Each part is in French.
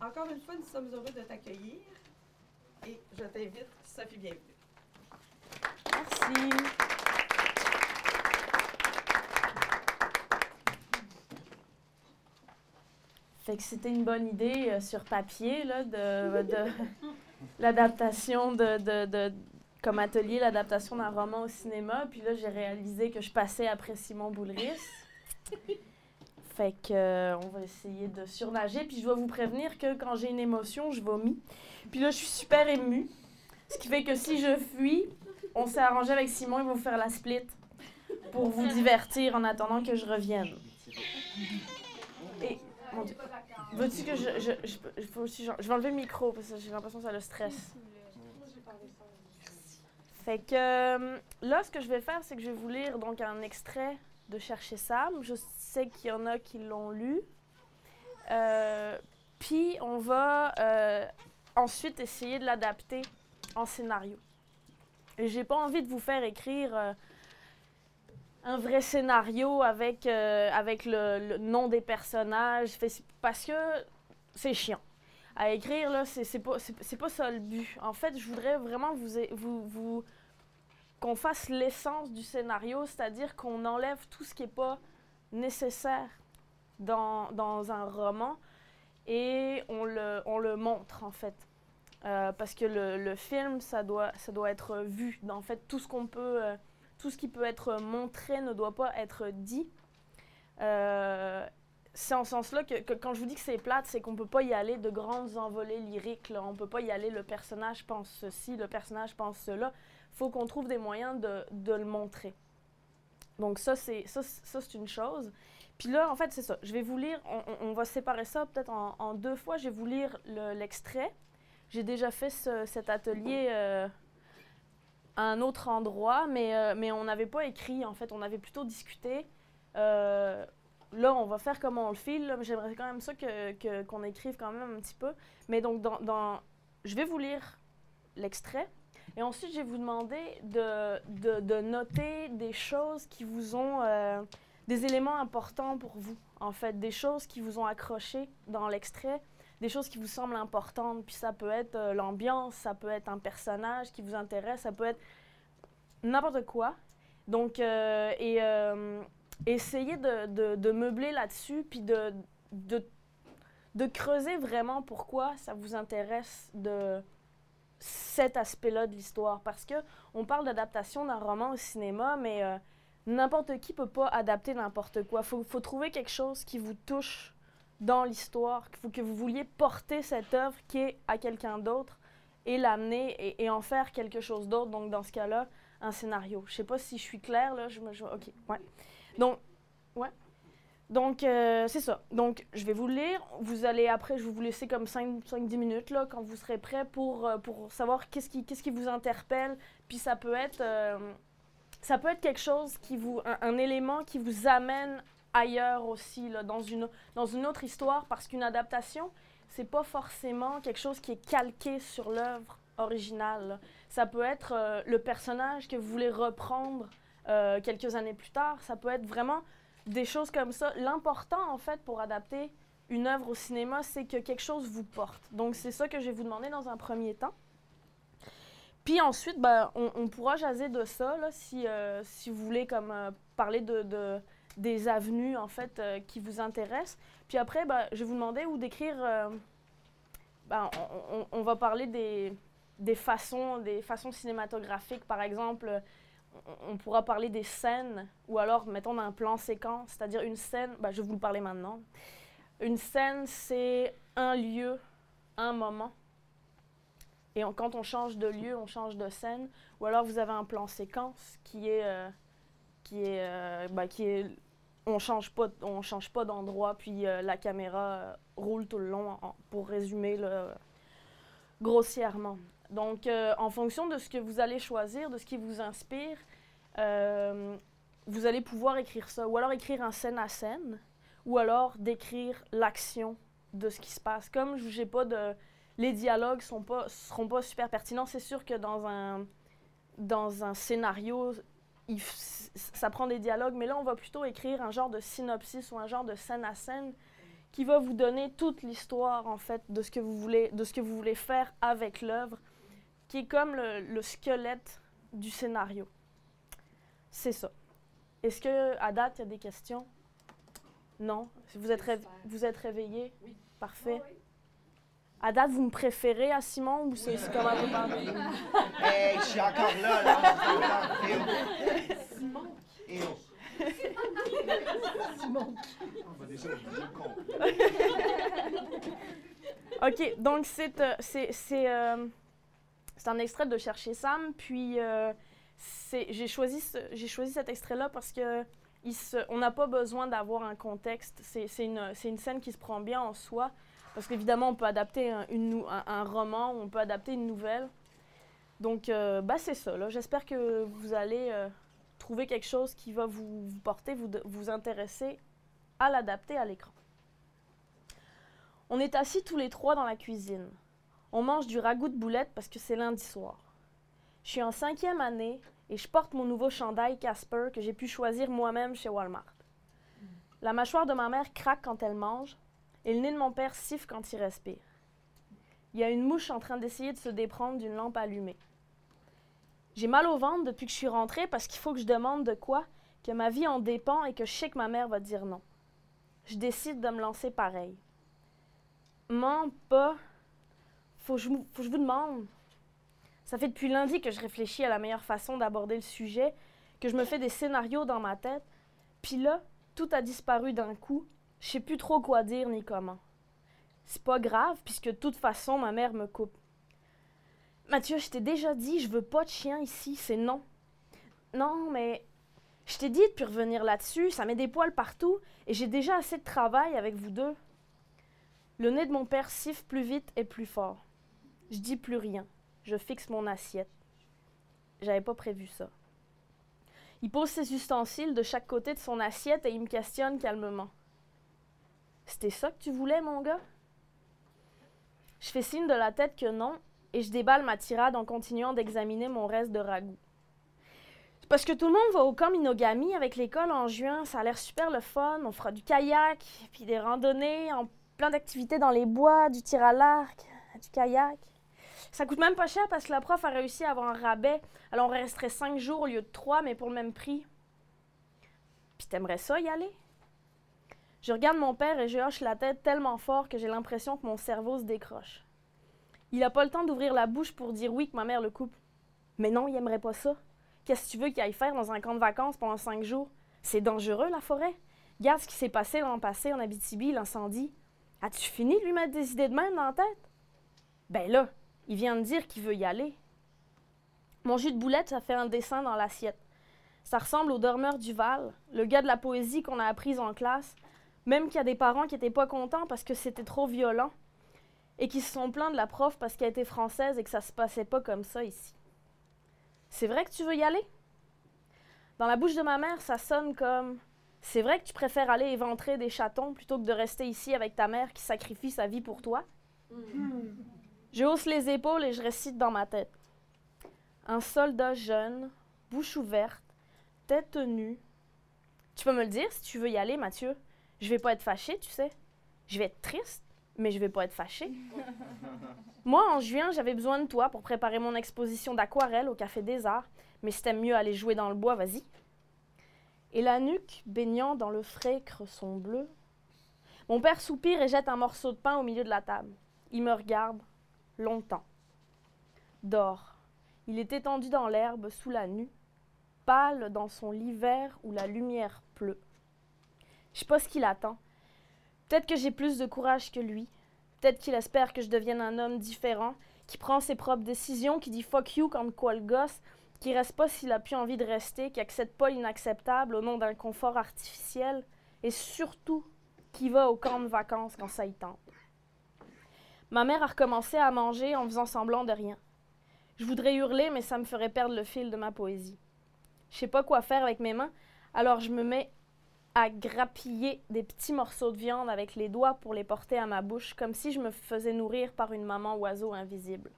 encore une fois, nous sommes heureux de t'accueillir. Et je t'invite, Sophie, bienvenue. Merci. Fait que c'était une bonne idée euh, sur papier, là, de, de l'adaptation de, de, de- comme atelier, l'adaptation d'un roman au cinéma. Puis là, j'ai réalisé que je passais après Simon Boulris. Fait que euh, on va essayer de surnager. Puis je dois vous prévenir que quand j'ai une émotion, je vomis. Puis là, je suis super émue. Ce qui fait que si je fuis, on s'est arrangé avec Simon, il va vous faire la split pour vous divertir en attendant que je revienne. Et, mon. Veux-tu que je. Je, je, je- je vais enlever le micro parce que j'ai l'impression que ça le stresse. Fait que euh, là, ce que je vais faire, c'est que je vais vous lire donc un extrait de Chercher Sam. Je sais qu'il y en a qui l'ont lu. Euh, Puis on va euh, ensuite essayer de l'adapter en scénario. Et j'ai pas envie de vous faire écrire euh, un vrai scénario avec, avec le, nom des personnages, parce que c'est chiant. À écrire, là, c'est pas, pas ça le but. En fait, je voudrais vraiment vous, vous qu'on fasse l'essence du scénario, c'est-à-dire qu'on enlève tout ce qui n'est pas nécessaire dans, dans un roman et on le, on le montre, en fait. Euh, parce que le, le film, ça doit, ça doit être vu. En fait, tout ce qu'on peut, euh, tout ce qui peut être montré ne doit pas être dit. Euh, c'est en ce sens-là que, quand je vous dis que c'est plate, c'est qu'on peut pas y aller de grandes envolées lyriques. Là. On peut pas y aller, le personnage pense ceci, le personnage pense cela. Faut qu'on trouve des moyens de, le montrer. Donc ça, c'est ça, une chose. Puis là, en fait, c'est ça. Je vais vous lire, on, va séparer ça peut-être en, deux fois. Je vais vous lire le- l'extrait. J'ai déjà fait ce- cet atelier euh, à un autre endroit, mais, euh, mais on n'avait pas écrit, en fait. On avait plutôt discuté. Euh, là, on va faire comme on le file. J'aimerais quand même ça que- que- qu'on écrive quand même un petit peu. Mais donc, dans, dans- je vais vous lire l'extrait. Et ensuite, je vais vous demander de, de- noter des choses qui vous ont... euh, des éléments importants pour vous, en fait. Des choses qui vous ont accroché dans l'extrait, des choses qui vous semblent importantes. Puis ça peut être euh, l'ambiance, ça peut être un personnage qui vous intéresse, ça peut être n'importe quoi. Donc, euh, et essayez de, de- de meubler là-dessus, puis de, de, de creuser vraiment pourquoi ça vous intéresse de cet aspect-là de l'histoire. Parce que on parle d'adaptation d'un roman au cinéma, mais euh, n'importe qui peut pas adapter n'importe quoi. Il faut, faut trouver quelque chose qui vous touche dans l'histoire. Il faut que vous vouliez porter cette œuvre qui est à quelqu'un d'autre et l'amener et, et en faire quelque chose d'autre. Donc, dans ce cas-là, un scénario. Je sais pas si je suis claire, là. Je me, je- OK, ouais. Donc, ouais. Donc, euh, c'est ça. Donc, je vais vous le lire. Vous allez, après, je vais vous laisser comme 5-10 minutes, là, quand vous serez prêt pour, euh, pour savoir qu'est-ce qui, qu'est-ce qui vous interpelle. Puis ça peut être... euh, ça peut être quelque chose qui vous... Un, élément qui vous amène ailleurs aussi, là, dans une, dans une autre histoire, parce qu'une adaptation, c'est pas forcément quelque chose qui est calqué sur l'œuvre originale. Ça peut être le personnage que vous voulez reprendre quelques années plus tard. Ça peut être vraiment des choses comme ça. L'important, en fait, pour adapter une œuvre au cinéma, c'est que quelque chose vous porte. Donc, c'est ça que je vais vous demander dans un premier temps. Puis ensuite, ben, on, pourra jaser de ça, là, si, euh, si vous voulez comme, euh, parler de, de- des avenues, en fait, euh, qui vous intéressent. Puis après, ben, je vais vous demander ou d'écrire... ben, on, on- on va parler des, des façons, des façons cinématographiques, par exemple. On, pourra parler des scènes, ou alors, mettons, d'un plan séquence, c'est-à-dire une scène, ben, je vais vous le parler maintenant. Une scène, c'est un lieu, un moment. Et quand on change de lieu, on change de scène. Ou alors, vous avez un plan séquence qui est... euh, qui est, euh, ben, qui est on change pas on change pas d'endroit puis euh, la caméra roule tout le long pour résumer grossièrement donc euh, en fonction de ce que vous allez choisir de ce qui vous inspire euh, vous allez pouvoir écrire ça. Ou alors écrire un scène à scène ou alors décrire l'action de ce qui se passe. Comme je j'ai pas de les dialogues pas seront pas super pertinents c'est sûr que dans un dans un scénario ça prend des dialogues, mais là, on va plutôt écrire un genre de synopsis ou un genre de scène à scène qui va vous donner toute l'histoire, en fait, de ce que vous voulez, de ce que vous voulez faire avec l'œuvre, qui est comme le, le squelette du scénario. C'est ça. Est-ce que à date, il y a des questions? Non? Vous êtes, réve- vous êtes réveillé? Oui. Parfait. À date, vous me préférez à Simon ou c'est c'est comment vous parlez? Hey, je suis encore là, là. Simon. Oh. Simon. On va déjà. OK, donc c'est euh, c'est c'est, euh, c'est un extrait de Chercher Sam, puis euh, j'ai choisi choisi cet extrait-là parce que on n'a pas besoin d'avoir un contexte. C'est une, une scène qui se prend bien en soi, parce qu'évidemment, on peut adapter un, roman, on peut adapter une nouvelle. Donc, euh, bah, c'est ça. J'espère que vous allez euh, trouver quelque chose qui va vous, vous porter, vous, vous intéresser à l'adapter à l'écran. On est assis tous les trois dans la cuisine. On mange du ragoût de boulettes parce que c'est lundi soir. Je suis en cinquième année et je porte mon nouveau chandail Casper que j'ai pu choisir moi-même chez Walmart. La mâchoire de ma mère craque quand elle mange et le nez de mon père siffle quand il respire. Il y a une mouche en train d'essayer de se déprendre d'une lampe allumée. J'ai mal au ventre depuis que je suis rentrée parce qu'il faut que je demande de quoi, que ma vie en dépend et que je sais que ma mère va dire non. Je décide de me lancer pareil. Maman, pas. Faut je vous demande. Ça fait depuis lundi que je réfléchis à la meilleure façon d'aborder le sujet, que je me fais des scénarios dans ma tête. Puis là, tout a disparu d'un coup. Je sais plus trop quoi dire ni comment. C'est pas grave, puisque de toute façon, ma mère me coupe. Mathieu, je t'ai déjà dit, je veux pas de chien ici, c'est non. Non, mais je t'ai dit de plus revenir là-dessus, ça met des poils partout, et j'ai déjà assez de travail avec vous deux. Le nez de mon père siffle plus vite et plus fort. Je dis plus rien. Je fixe mon assiette. J'avais pas prévu ça. Il pose ses ustensiles de chaque côté de son assiette et il me questionne calmement. C'était ça que tu voulais, mon gars? Je fais signe de la tête que non et je déballe ma tirade en continuant d'examiner mon reste de ragoût. Parce que tout le monde va au camp Minogami avec l'école en juin, ça a l'air super le fun. On fera du kayak, puis des randonnées, en plein d'activités dans les bois, du tir à l'arc, du kayak. Ça coûte même pas cher parce que la prof a réussi à avoir un rabais. Alors on resterait cinq jours au lieu de trois, mais pour le même prix. Puis t'aimerais ça y aller? Je regarde mon père et je hoche la tête tellement fort que j'ai l'impression que mon cerveau se décroche. Il n'a pas le temps d'ouvrir la bouche pour dire oui que ma mère le coupe. Mais non, il aimerait pas ça. Qu'est-ce que tu veux qu'il aille faire dans un camp de vacances pendant cinq jours? C'est dangereux, la forêt. Regarde ce qui s'est passé l'an passé en Abitibi, l'incendie. As-tu fini de lui mettre des idées de même dans la tête? Ben là, il vient de dire qu'il veut y aller. Mon jus de boulette, ça fait un dessin dans l'assiette. Ça ressemble au dormeur du Val, le gars de la poésie qu'on a apprise en classe, même qu'il y a des parents qui n'étaient pas contents parce que c'était trop violent et qui se sont plaints de la prof parce qu'elle était française et que ça se passait pas comme ça ici. C'est vrai que tu veux y aller? Dans la bouche de ma mère, ça sonne comme C'est vrai que tu préfères aller éventrer des chatons plutôt que de rester ici avec ta mère qui sacrifie sa vie pour toi? Je hausse les épaules et je récite dans ma tête. Un soldat jeune, bouche ouverte, tête nue. Tu peux me le dire si tu veux y aller, Mathieu? Je vais pas être fâchée, tu sais. Je vais être triste, mais je vais pas être fâchée. Moi, en juin, j'avais besoin de toi pour préparer mon exposition d'aquarelle au Café des Arts, mais si t'aimes mieux aller jouer dans le bois, vas-y. Et la nuque baignant dans le frais cresson bleu. Mon père soupire et jette un morceau de pain au milieu de la table. Il me regarde longtemps. Dort. Il est étendu dans l'herbe sous la nue, pâle dans son lit vert où la lumière pleut. Je sais pas ce qu'il attend. Peut-être que j'ai plus de courage que lui. Peut-être qu'il espère que je devienne un homme différent, qui prend ses propres décisions, qui dit fuck you quand quoi le gosse, qui reste pas s'il a plus envie de rester, qui accepte pas l'inacceptable au nom d'un confort artificiel, et surtout qui va au camp de vacances quand ça y tente. Ma mère a recommencé à manger en faisant semblant de rien. Je voudrais hurler, mais ça me ferait perdre le fil de ma poésie. Je sais pas quoi faire avec mes mains, alors je me mets à grappiller des petits morceaux de viande avec les doigts pour les porter à ma bouche, comme si je me faisais nourrir par une maman oiseau invisible.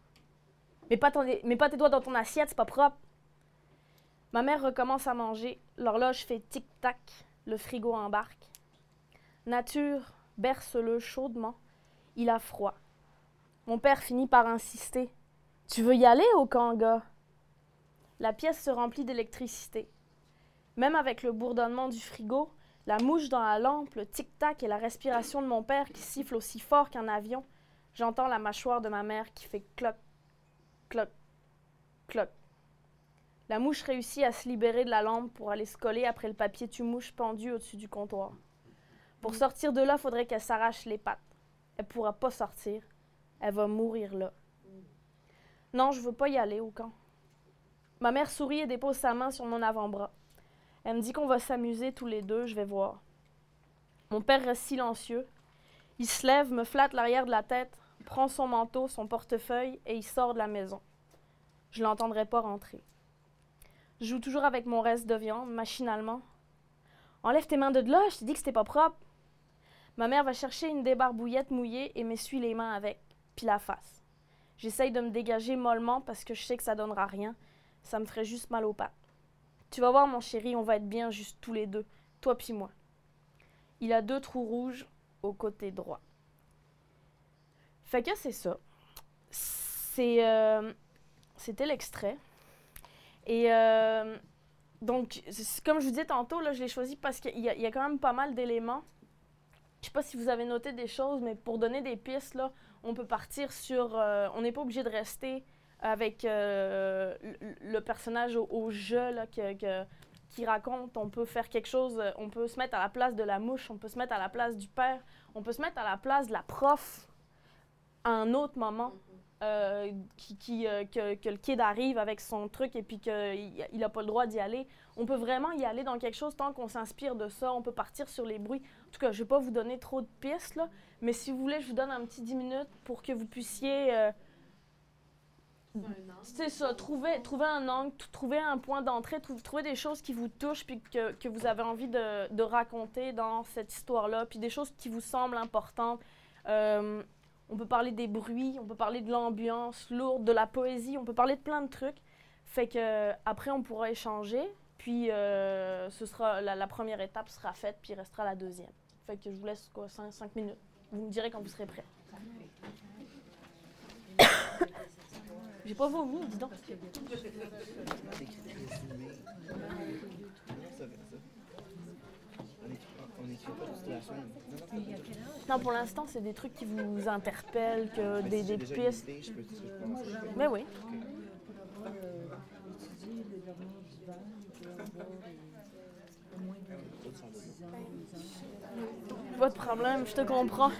Mais pas, tes doigts dans ton assiette, c'est pas propre. Ma mère recommence à manger, l'horloge fait tic-tac, le frigo embarque. Nature, berce-le chaudement. Il a froid. Mon père finit par insister. Tu veux y aller au Kanga? La pièce se remplit d'électricité. Même avec le bourdonnement du frigo, la mouche dans la lampe, le tic-tac et la respiration de mon père qui siffle aussi fort qu'un avion, j'entends la mâchoire de ma mère qui fait cloc, cloc, cloc. La mouche réussit à se libérer de la lampe pour aller se coller après le papier tu-mouche pendu au-dessus du comptoir. Pour sortir de là, faudrait qu'elle s'arrache les pattes. Elle pourra pas sortir. Elle va mourir là. Non, je veux pas y aller au camp. Ma mère sourit et dépose sa main sur mon avant-bras. Elle me dit qu'on va s'amuser tous les deux, je vais voir. Mon père reste silencieux. Il se lève, me flatte l'arrière de la tête, prend son manteau, son portefeuille et il sort de la maison. Je l'entendrai pas rentrer. Je joue toujours avec mon reste de viande, machinalement. Enlève tes mains de là, je t'ai dit que c'était pas propre. Ma mère va chercher une débarbouillette mouillée et m'essuie les mains avec, puis la face. J'essaye de me dégager mollement parce que je sais que ça donnera rien. Ça me ferait juste mal aux pattes. Tu vas voir, mon chéri, on va être bien juste tous les deux, toi puis moi. Il a deux trous rouges au côté droit. Fait que c'est ça. C'est, euh, c'était l'extrait. Et euh, donc, comme je vous disais tantôt, là, je l'ai choisi parce qu'il y, y a quand même pas mal d'éléments. Je sais pas si vous avez noté des choses, mais pour donner des pistes, là, on peut partir sur. euh, on n'est pas obligé de rester avec euh, le, le personnage au, au jeu là, que- que- qui raconte. On peut faire quelque chose. On peut se mettre à la place de la mouche, on peut se mettre à la place du père, on peut se mettre à la place de la prof à un autre moment. euh, qui, qui, euh, que, que le kid arrive avec son truc et puis qu'il n'a pas le droit d'y aller. On peut vraiment y aller dans quelque chose tant qu'on s'inspire de ça. On peut partir sur les bruits. En tout cas, je ne vais pas vous donner trop de pistes, là, mais si vous voulez, je vous donne un petit 10 minutes pour que vous puissiez... euh, c'est ça, trouver, trouver un angle, trouver un point d'entrée, trou- trouver des choses qui vous touchent puis que, que vous avez envie de, de raconter dans cette histoire-là, puis des choses qui vous semblent importantes. Euh, on peut parler des bruits, on peut parler de l'ambiance lourde, de la poésie, on peut parler de plein de trucs. Fait que après, on pourra échanger, puis euh, ce sera la, la première étape sera faite, puis il restera la deuxième. Fait que je vous laisse quoi, 5 minutes. Vous me direz quand vous serez prêts. J'ai pas vomi, dis donc. Non, pour l'instant, c'est des trucs qui vous interpellent, que Mais des, des déjà une pistes. idée, je peux je peux commencer. Mais oui. Pas de problème, je te comprends.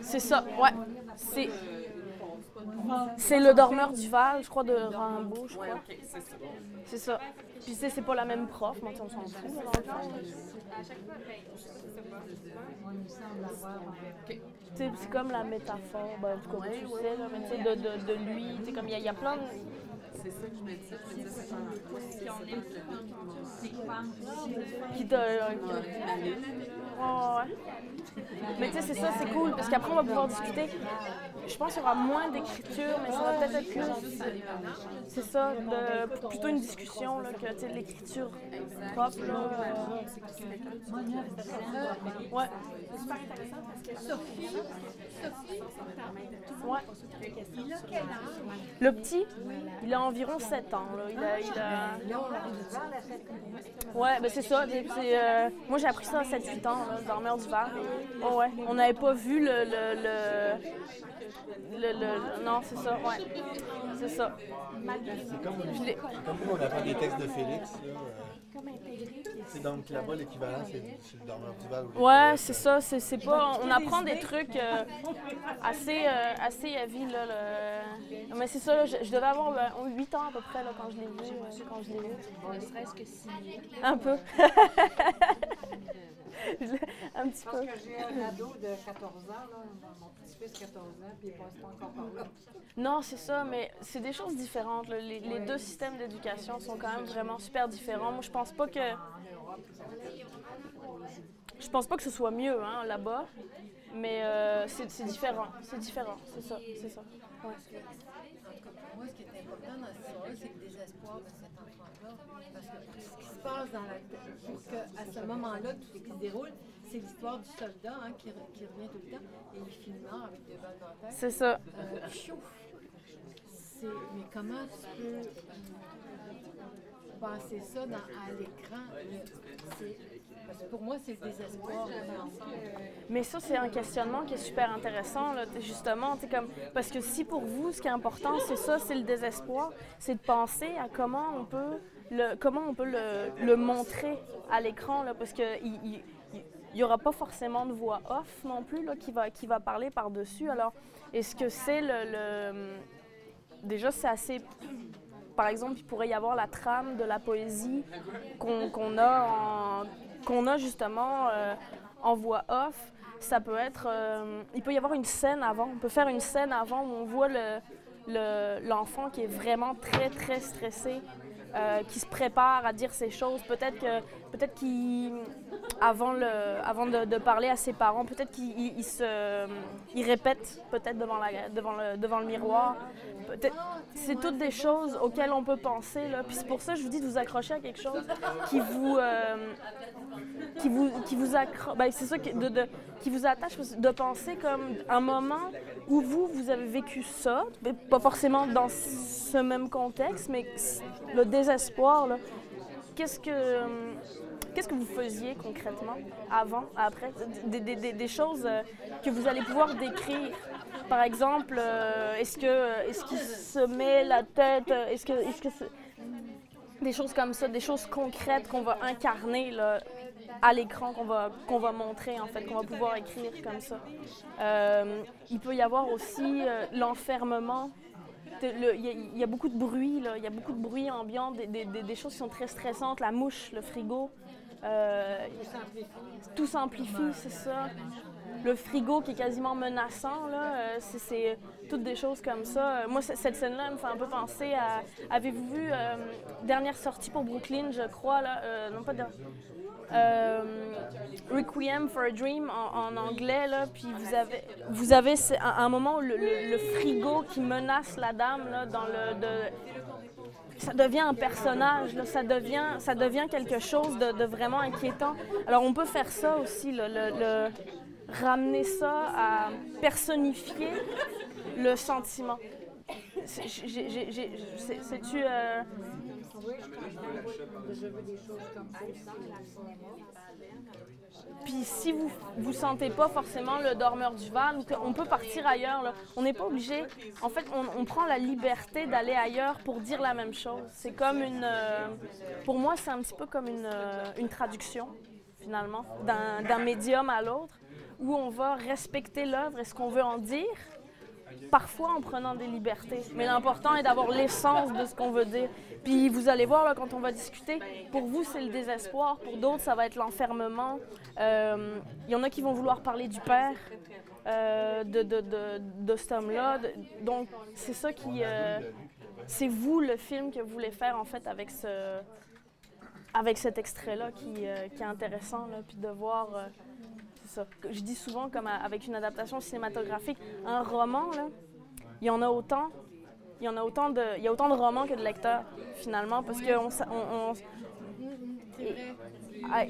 C'est ça, ouais. C'est. C'est le dormeur du Val, je crois, de Rimbaud, je crois. C'est ça. Puis tu sais, c'est pas la même prof, mais on s'en fout. C'est comme la métaphore, ben, en tout cas, tu sais, de, de, de lui, comme il y, y a plein de... C'est ça que je me disais. Je me disais, c'est qui te... qui- Ouais, ouais. Mais tu sais, c'est ça, c'est cool, parce qu'après, on va pouvoir discuter. Je pense qu'il y aura moins d'écriture, mais ça va peut-être être plus... C'est ça, plutôt une discussion, que, l'écriture propre, là. euh, Ouais. Ouais. Le petit, il a environ 7 ans. Là. Il a, il a... Ben c'est ça. euh, Moi, j'ai appris ça à 7-8 ans, là, le dormeur du Var. Oh. On n'avait pas vu le... le- le- Non, c'est ça, ouais. C'est ça. Je l'ai- Comme nous, on apprend des textes de Félix. euh, C'est donc là-bas l'équivalent, c'est c'est le dormeur du Val. Ouais, c'est ça. C'est c'est pas. On apprend des trucs euh, assez, euh, assez là. le- Mais c'est ça, là, je, je devais avoir 8 ans à peu près, là, quand je l'ai vu. euh, quand je l'ai vu. Ne serait-ce que signer. Un peu. Un petit peu. Parce que j'ai un ado de 14 ans, là, mon petit-fils 14 ans, puis il passe pas encore par là. Non, c'est ça, mais c'est des choses différentes. là. Les, les deux systèmes d'éducation sont quand même vraiment super différents. Moi, je pense pas que. Je pense pas que ce soit mieux hein, là-bas, mais euh, c'est différent. C'est différent, c'est ça, c'est ça. Ouais. Moi, ce qui est important dans cette histoire c'est que le désespoir de cet Parce que ce qui se passe dans la tête, pour qu'à ce moment-là, tout ce qui se déroule, c'est l'histoire du soldat hein, qui, re- qui revient tout le temps et il finit mort avec des balles dans la tête. C'est ça. Euh, Mais comment tu peux euh, passer ça dans, à l'écran? Pour moi, c'est le désespoir. Mais ça, c'est un questionnement qui est super intéressant, là, justement. Comme, parce que si pour vous, ce qui est important, c'est ça, c'est le désespoir, c'est de penser à comment on peut comment on peut le, montrer à l'écran, parce qu'il il, il y aura pas forcément de voix off non plus là, qui, va, qui va parler par-dessus. Alors, est-ce que c'est le, Déjà, c'est assez... Par exemple, il pourrait y avoir la trame de la poésie qu'on a, a justement euh, en voix off. Ça peut être... euh, il peut y avoir une scène avant. On peut faire une scène avant où on voit le- le- l'enfant qui est vraiment très, très stressé, euh, qui se prépare à dire ces choses. Peut-être que peut-être qu'il, avant, le, avant de, parler à ses parents, peut-être qu'il il- il se, il répète peut-être devant, la, devant, le, devant le miroir. C'est toutes des choses auxquelles on peut penser. Là. Puis c'est pour ça que je vous dis de vous accrocher à quelque chose qui vous, euh, qui vous, qui vous accro- ben, c'est ça qui, qui vous attache, de penser comme un moment où vous, vous avez vécu ça, pas forcément dans ce même contexte, mais le désespoir. Qu'est-ce que, euh, qu'est-ce que vous faisiez concrètement, avant, après? Des, des- des- choses euh, que vous allez pouvoir décrire. Par exemple, euh, est-ce que est-ce qu'il se met la tête, est-ce que, est-ce que des choses comme ça, des choses concrètes qu'on va incarner là, à l'écran, qu'on va, qu'on va montrer, en fait, qu'on va pouvoir écrire comme ça? Il peut y avoir aussi l'enfermement. Il y, a- beaucoup de bruit, il y a beaucoup de bruit ambiant, des, choses qui sont très stressantes, la mouche, le frigo. euh, tout s'amplifie, c'est ça. Le frigo qui est quasiment menaçant, là, euh, c'est- toutes des choses comme ça. Moi, cette scène-là me fait un peu penser à. Avez-vous vu euh, dernière sortie pour Brooklyn, je crois, là, euh, non pas de- Requiem for a Dream en, anglais, là, puis vous avez, vous avez un, un moment où le, le- frigo qui menace la dame là, dans le. ça devient un personnage, là, ça, devient, ça devient quelque chose de, vraiment inquiétant. Alors on peut faire ça aussi, le, ramener ça à personnifier le sentiment. C'est-tu... euh, Oui, je veux des choses comme ça cinéma. Puis si vous vous sentez pas forcément le dormeur du que- on peut partir ailleurs. là. On n'est pas obligé. En fait, on, on prend la liberté d'aller ailleurs pour dire la même chose. C'est comme une. euh, pour moi, c'est un petit peu comme une, euh, une traduction, finalement, d'un d'un médium à l'autre, où on va respecter l'œuvre et ce qu'on veut en dire, parfois en prenant des libertés. Mais l'important est d'avoir l'essence de ce qu'on veut dire. Puis vous allez voir, là, quand on va discuter, pour vous, c'est le désespoir. Pour d'autres, ça va être l'enfermement. Euh, Il y en a qui vont vouloir parler du père, euh, de, de, de, cet homme-là. Donc, c'est ça qui... euh, c'est vous, le film, que vous voulez faire, en fait, avec ce... Avec cet extrait-là qui, euh, qui est intéressant, là, puis de voir, euh, c'est ça. Je dis souvent, comme avec une adaptation cinématographique, un roman, là, il y en a autant, il y en a autant de, il y a autant de romans que de lecteurs, finalement, parce que on,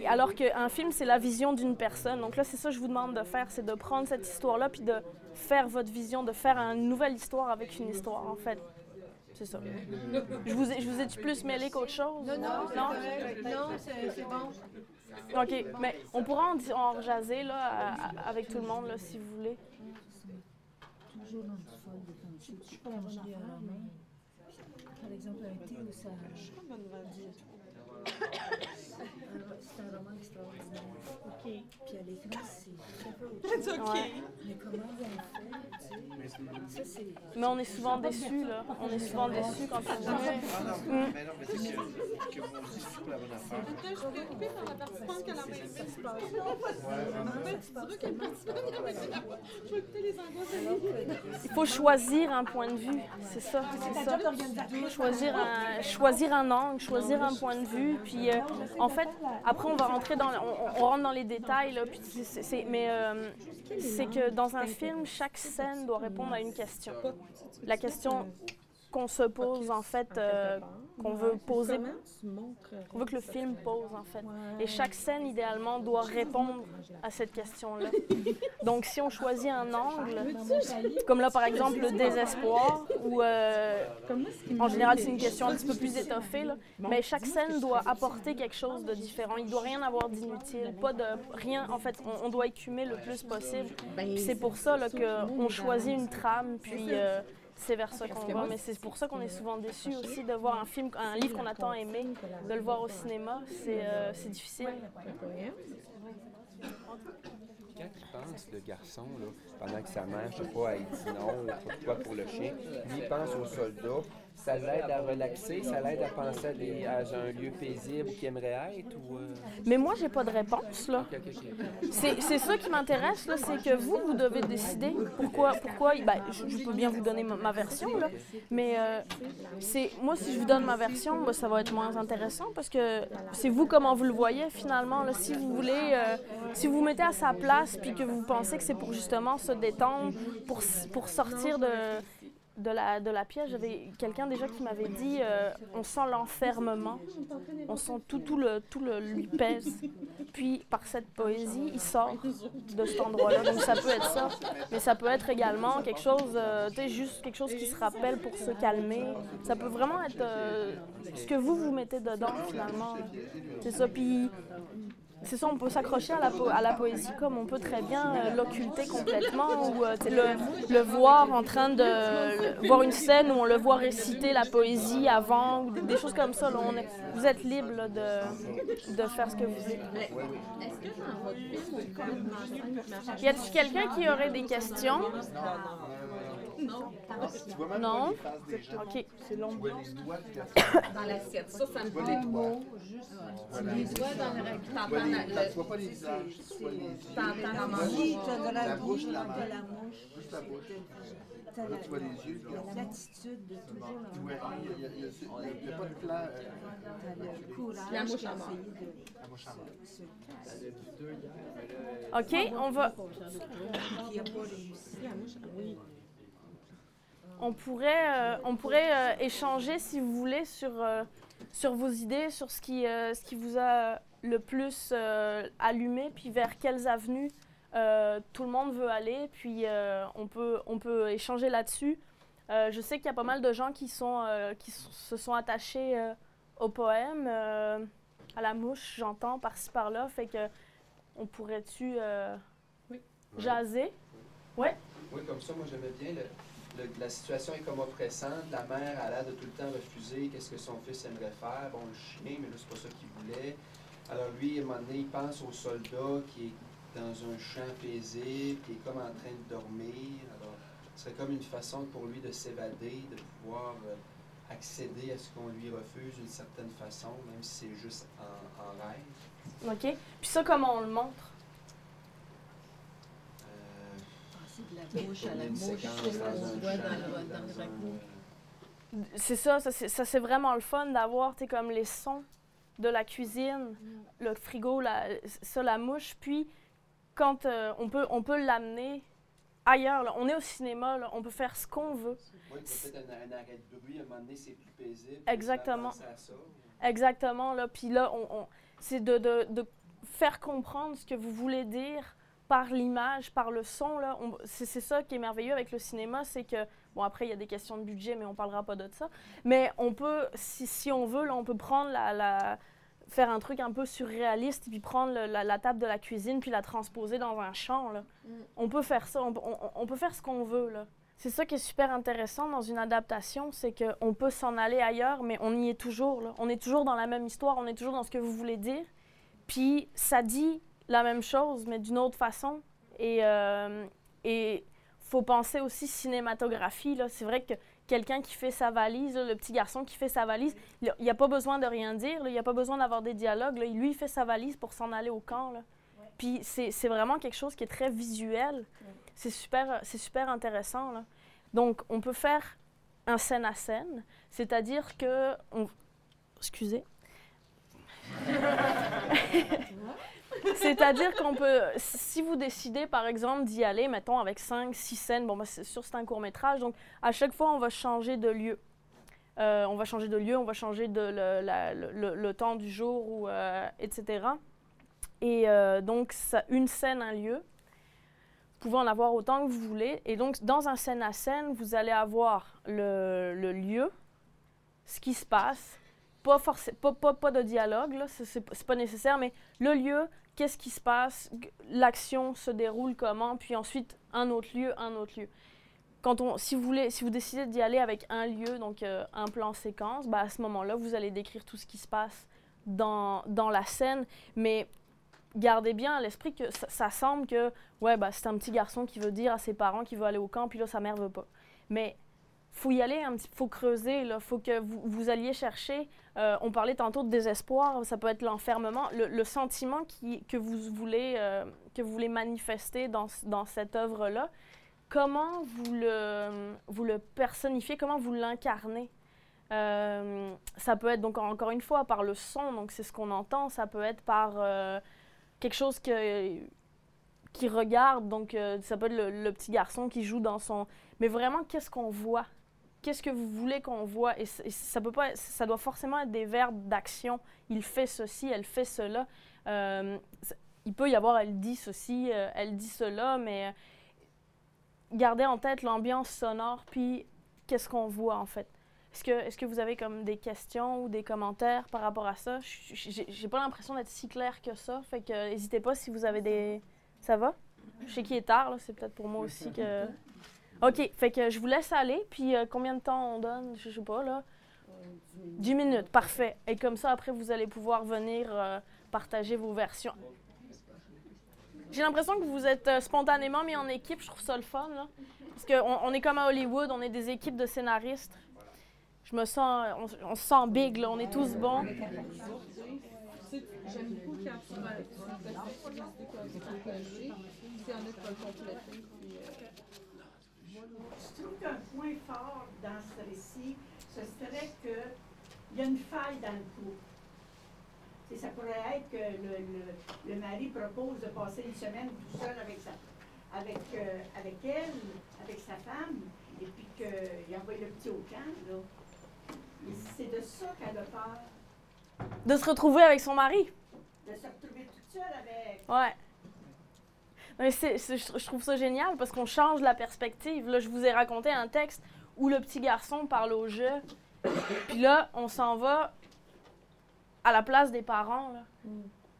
alors qu'un film, c'est la vision d'une personne. Donc là, c'est ça que je vous demande de faire, c'est de prendre cette histoire-là, puis de faire votre vision, de faire une nouvelle histoire avec une histoire, en fait. C'est ça. Je vous ai, je vous ai-tu plus mêlé qu'autre chose? Non, non, Non? c'est bon. OK, mais on pourra en, en jaser, là, à- à- avec tout le monde, là, si vous voulez. toujours dans une forme de pensée. Tu peux acheter à la main. Par exemple, un thé au sage. Un- C'est un roman extraordinaire. Puis à l'écran, c'est très peu autre chose. Ouais. Mais comment ils ont fait, tu sais, ça c'est... Mais on est souvent déçus, là. On est souvent déçus quand on Ah non, mais non, mais c'est que, que vous dites c'est pour la bonne affaire. Je suis préoccupée par la participante qui a la main. Ça se passe. Normalement, ça se passe tellement Je veux écouter les angoisses de Alors que Il faut choisir un point de vue, c'est ça, c'est ça. Choisir un, choisir un angle, choisir un point de vue, puis euh, en fait, après on va rentrer dans, on, on rentre dans les mais euh, c'est que dans un film, chaque scène doit répondre à une question. La question qu'on se pose en fait, euh, qu'on veut poser, qu'on veut que le film pose en fait. Et chaque scène, idéalement, doit répondre à cette question-là. Donc, si on choisit un angle, comme là, par exemple, le désespoir, ou euh, en général, c'est une question un petit peu plus étoffée, là, mais chaque scène doit apporter quelque chose de différent. Il doit rien avoir d'inutile, pas de rien. En fait, on, on doit écumer le plus possible. Puis c'est pour ça qu'on choisit une trame, puis euh, c'est vers ça qu'on va. Mais c'est pour ça qu'on est souvent déçu aussi de voir un film, un livre qu'on a tant aimé, de le voir au cinéma. C'est euh, c'est difficile. Quand il pense, le garçon, là, pendant que sa mère, je sais pas, elle dit non, il faut quoi pour le chien, lui, il pense aux soldats. Ça l'aide à relaxer, ça l'aide à penser à, des- à un lieu paisible qu'il aimerait être ou. euh, Mais moi, j'ai pas de réponse là. C'est ça qui m'intéresse, là, c'est que vous, vous devez décider pourquoi, pourquoi ben, je, je peux bien vous donner ma, ma version, là, mais euh, c'est moi, si je vous donne ma version, ben, ça va être moins intéressant parce que c'est vous comment vous le voyez finalement. Là, si vous voulez, euh, si vous vous mettez à sa place puis que vous pensez que c'est pour justement se détendre, pour, pour sortir de, de, la, de la pièce, j'avais quelqu'un déjà qui m'avait dit euh, on sent l'enfermement, on sent tout, tout, le, tout le lui pèse. Puis par cette poésie, il sort de cet endroit-là. Donc ça peut être ça, mais ça peut être également quelque chose, euh, tu sais, juste quelque chose qui se rappelle pour se calmer. Ça peut vraiment être euh, ce que vous vous mettez dedans finalement. C'est ça. Puis c'est ça, on peut s'accrocher à la, po- à la poésie comme on peut très bien euh, l'occulter complètement ou euh, le, le voir en train de le- voir une scène où on le voit réciter la poésie avant ou des, choses comme ça. là. On est- vous êtes libre là, de, de faire ce que vous voulez. Y a-t-il quelqu'un qui aurait des questions? Tu vois même Non. pas les faces des gens. OK. Tu vois les doigts de personne. Dans l'assiette. Ça, ça me Tu vois plaît. les doigts. Tu les doigts dans le rectangle. Tu vois la- Tu pas les visages, tu vois les yeux. T'entends la La manche. bouche, T'as de la, la bouche, la la Juste la Là, la, tu vois les yeux. puis la l'attitude de toujours le Ouais, il n'y a, il y a- il y a- il y a pas de plan. euh, T'as le courage La mouche à mort. de la mouche à mort. se casser. OK, on va. Qui pas réussi. La mouche à mort. On pourrait, euh, on pourrait euh, échanger, si vous voulez, sur, euh, sur vos idées, sur ce qui, ce qui vous a le plus allumé, puis vers quelles avenues tout le monde veut aller, puis on, peut, on peut échanger là-dessus. Euh, je sais qu'il y a pas mal de gens qui, sont, euh, qui se sont attachés euh, au poème, à la mouche, j'entends, par-ci par-là, fait que on pourrait-tu jaser? Oui, comme ça, moi j'aimais bien. le- la situation est comme oppressante. La mère a l'air de tout le temps refuser qu'est-ce que son fils aimerait faire. Bon, le chien, mais là, c'est pas ça qu'il voulait. Alors lui, à un moment donné, il pense au soldat qui est dans un champ paisible, qui est comme en train de dormir. Alors, ce serait comme une façon pour lui de s'évader, de pouvoir euh, accéder à ce qu'on lui refuse d'une certaine façon, même si c'est juste en, en rêve. OK? Puis ça, comment on le montre? Euh, Passer de la bouche à la on voit dans le, C'est ça, ça c'est, vraiment le fun d'avoir, comme les sons de la cuisine, le frigo, la, ça, la mouche. Puis, quand euh, on peut, on peut l'amener ailleurs, là. on est au cinéma, là, on peut faire ce qu'on veut. Oui, peut-être un, un arrêt de bruit, à un moment donné, c'est plus paisible. Exactement. À ça. Exactement, là. Puis là, on, on- c'est de, de, de faire comprendre ce que vous voulez dire par l'image, par le son, là. C'est, ça qui est merveilleux avec le cinéma, c'est que, bon, après, il y a des questions de budget, mais on parlera pas de ça. Mais on peut, si, si on veut, là, on peut prendre la, la- faire un truc un peu surréaliste, puis prendre le- la, la table de la cuisine, puis la transposer dans un champ, là. On peut faire ça, on, peut- on- on peut faire ce qu'on veut, là. C'est ça qui est super intéressant dans une adaptation, c'est qu'on peut s'en aller ailleurs, mais on y est toujours. Là. On est toujours dans la même histoire, on est toujours dans ce que vous voulez dire. Puis ça dit la même chose, mais d'une autre façon. Et euh, et faut penser aussi cinématographie. C'est vrai que quelqu'un qui fait sa valise, là, le petit garçon qui fait sa valise, il n'y a pas besoin de rien dire, là. il n'y a pas besoin d'avoir des dialogues. là. Lui, il fait sa valise pour s'en aller au camp. là. Puis c'est vraiment quelque chose qui est très visuel. C'est super, super intéressant. Là. Donc, on peut faire un scène à scène, c'est-à-dire que. On... Excusez. c'est-à-dire qu'on peut. Si vous décidez, par exemple, d'y aller, mettons, avec 5, 6 scènes, bon, ben, c'est sûr, c'est un court-métrage, donc à chaque fois, on va changer de lieu. Euh, on va changer de lieu, on va changer de le, le- temps du jour, ou, euh, etc. Et euh, donc, une scène, un lieu. Vous pouvez en avoir autant que vous voulez. Et donc, dans un scène à scène, vous allez avoir le, le lieu, ce qui se passe. Pas, pas, pas, pas de dialogue, c'est pas nécessaire, mais le lieu, qu'est-ce qui se passe, l'action se déroule comment, puis ensuite un autre lieu, un autre lieu. Quand on, si, vous voulez, si vous décidez d'y aller avec un lieu, donc euh, un plan séquence, bah, à ce moment-là, vous allez décrire tout ce qui se passe dans, dans la scène, mais gardez bien à l'esprit que ça, ça semble que ouais, bah, c'est un petit garçon qui veut dire à ses parents qu'il veut aller au camp, puis là, sa mère veut pas. Mais faut y aller un petit faut creuser, il faut que vous, alliez chercher. euh, on parlait tantôt de désespoir, ça peut être l'enfermement, le, sentiment qui, que, vous voulez, euh, que vous voulez manifester dans, dans cette œuvre-là. Comment vous le, vous le personnifiez, comment vous l'incarnez? Euh, ça peut être donc encore une fois par le son, donc c'est ce qu'on entend. Ça peut être par quelque chose que, qui regarde, donc ça peut être le petit garçon qui joue dans son. Mais vraiment, qu'est-ce qu'on voit? Qu'est-ce que vous voulez qu'on voit? Et, ça peut pas, ça doit forcément être des verbes d'action. Il fait ceci, elle fait cela. Euh, il peut y avoir, elle dit ceci, euh, elle dit cela, mais euh, gardez en tête l'ambiance sonore, puis qu'est-ce qu'on voit en fait? Est-ce que, est que vous avez comme des questions ou des commentaires par rapport à ça? J'ai pas l'impression d'être si clair que ça, fait que n'hésitez pas si vous avez des... Ça va? Je sais qu'il est tard, c'est peut-être pour moi aussi que... OK, fait que je vous laisse aller, puis euh, combien de temps on donne? Je sais pas, là. 10 minutes, parfait. Et comme ça, après, vous allez pouvoir venir euh, partager vos versions. J'ai l'impression que vous êtes euh, spontanément mis en équipe, je trouve ça le fun, là. Parce qu'on on est comme à Hollywood, on est des équipes de scénaristes. Je me sens, on, se sent big, là, on est tous bons. J'aime beaucoup tu me fais ça, juste de partager. S'il y en a qui veulent compléter, puis, euh, Je trouve qu'un point fort dans ce récit, ce serait qu'il y a une faille dans le couple. Et ça pourrait être que le, le- le mari propose de passer une semaine tout seul avec, sa, avec, euh, avec elle, avec sa femme, et puis qu'il envoie le petit au camp. Là. Et c'est de ça qu'elle a peur, De se retrouver avec son mari. de se retrouver toute seule avec. Ouais. Mais je, trouve ça génial parce qu'on change la perspective. Là, je vous ai raconté un texte où le petit garçon parle au jeu. Puis là, on s'en va à la place des parents.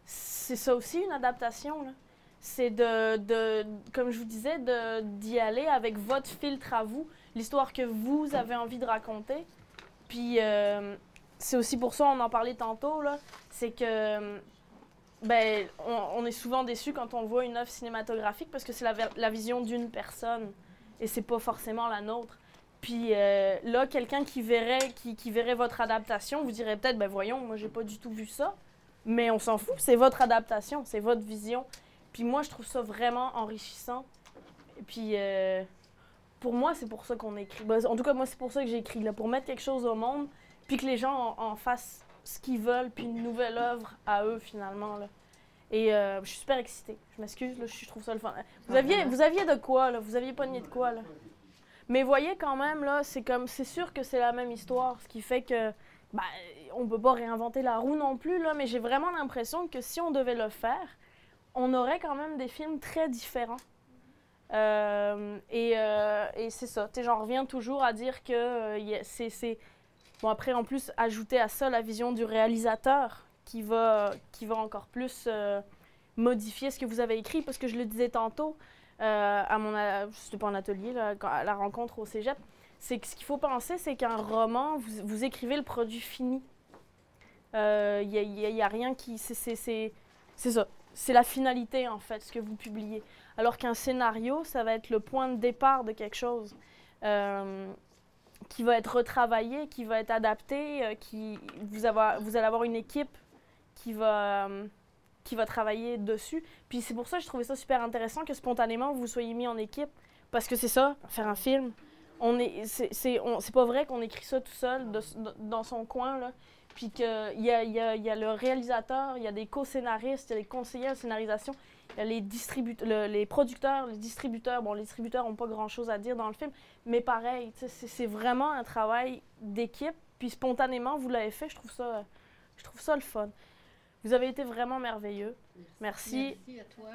C'est ça aussi une adaptation. C'est de, comme je vous disais, d'y aller avec votre filtre à vous, l'histoire que vous avez envie de raconter. Puis euh, c'est aussi pour ça, on en parlait tantôt, c'est que ben, on, est souvent déçu quand on voit une œuvre cinématographique parce que c'est la, vision d'une personne et c'est pas forcément la nôtre. Puis euh, là, quelqu'un qui verrait, qui, verrait votre adaptation vous dirait peut-être, ben voyons, moi j'ai pas du tout vu ça. Mais on s'en fout, c'est votre adaptation, c'est votre vision. Puis moi, je trouve ça vraiment enrichissant. Et puis, euh, pour moi, c'est pour ça qu'on écrit. Ben, en tout cas, moi, c'est pour ça que j'écris, pour mettre quelque chose au monde, puis que les gens en, en fassent ce qu'ils veulent, puis une nouvelle œuvre à eux, finalement. Là. Et euh, je suis super excitée. Je m'excuse, je trouve ça le fun. Vous aviez, vous aviez de quoi, là? Vous aviez pogné de quoi, là? Mais voyez quand même, là, c'est comme, c'est sûr que c'est la même histoire, ce qui fait que, ben, on peut pas réinventer la roue non plus, là, mais j'ai vraiment l'impression que si on devait le faire, on aurait quand même des films très différents. Euh, et euh, et c'est ça, tu j'en reviens toujours à dire que c'est- Bon, après, en plus, ajouter à ça la vision du réalisateur qui va, qui va encore plus euh, modifier ce que vous avez écrit, parce que je le disais tantôt, euh, à mon, c'était pas en atelier, à la rencontre au cégep, c'est que ce qu'il faut penser, c'est qu'un roman, vous, vous écrivez le produit fini. Il n'y a, a- a rien qui. C'est, ça. C'est la finalité, en fait, ce que vous publiez. Alors qu'un scénario, ça va être le point de départ de quelque chose. Qui va être retravaillé, qui va être adapté, euh, qui vous, avoir, vous allez avoir une équipe qui va, euh, qui va travailler dessus. Puis c'est pour ça que je trouvais ça super intéressant que spontanément vous soyez mis en équipe, parce que c'est ça, faire un film. On est, c'est, pas vrai qu'on écrit ça tout seul dans son coin là. Puis qu'il y a, y, a, y a le réalisateur, il y a des co-scénaristes, il y a des conseillers de scénarisation, les, le, les producteurs, les distributeurs. Bon, les distributeurs n'ont pas grand-chose à dire dans le film, mais pareil, c'est vraiment un travail d'équipe. Puis spontanément, vous l'avez fait. Je trouve, ça, je trouve ça le fun. Vous avez été vraiment merveilleux. Merci. Merci, à toi.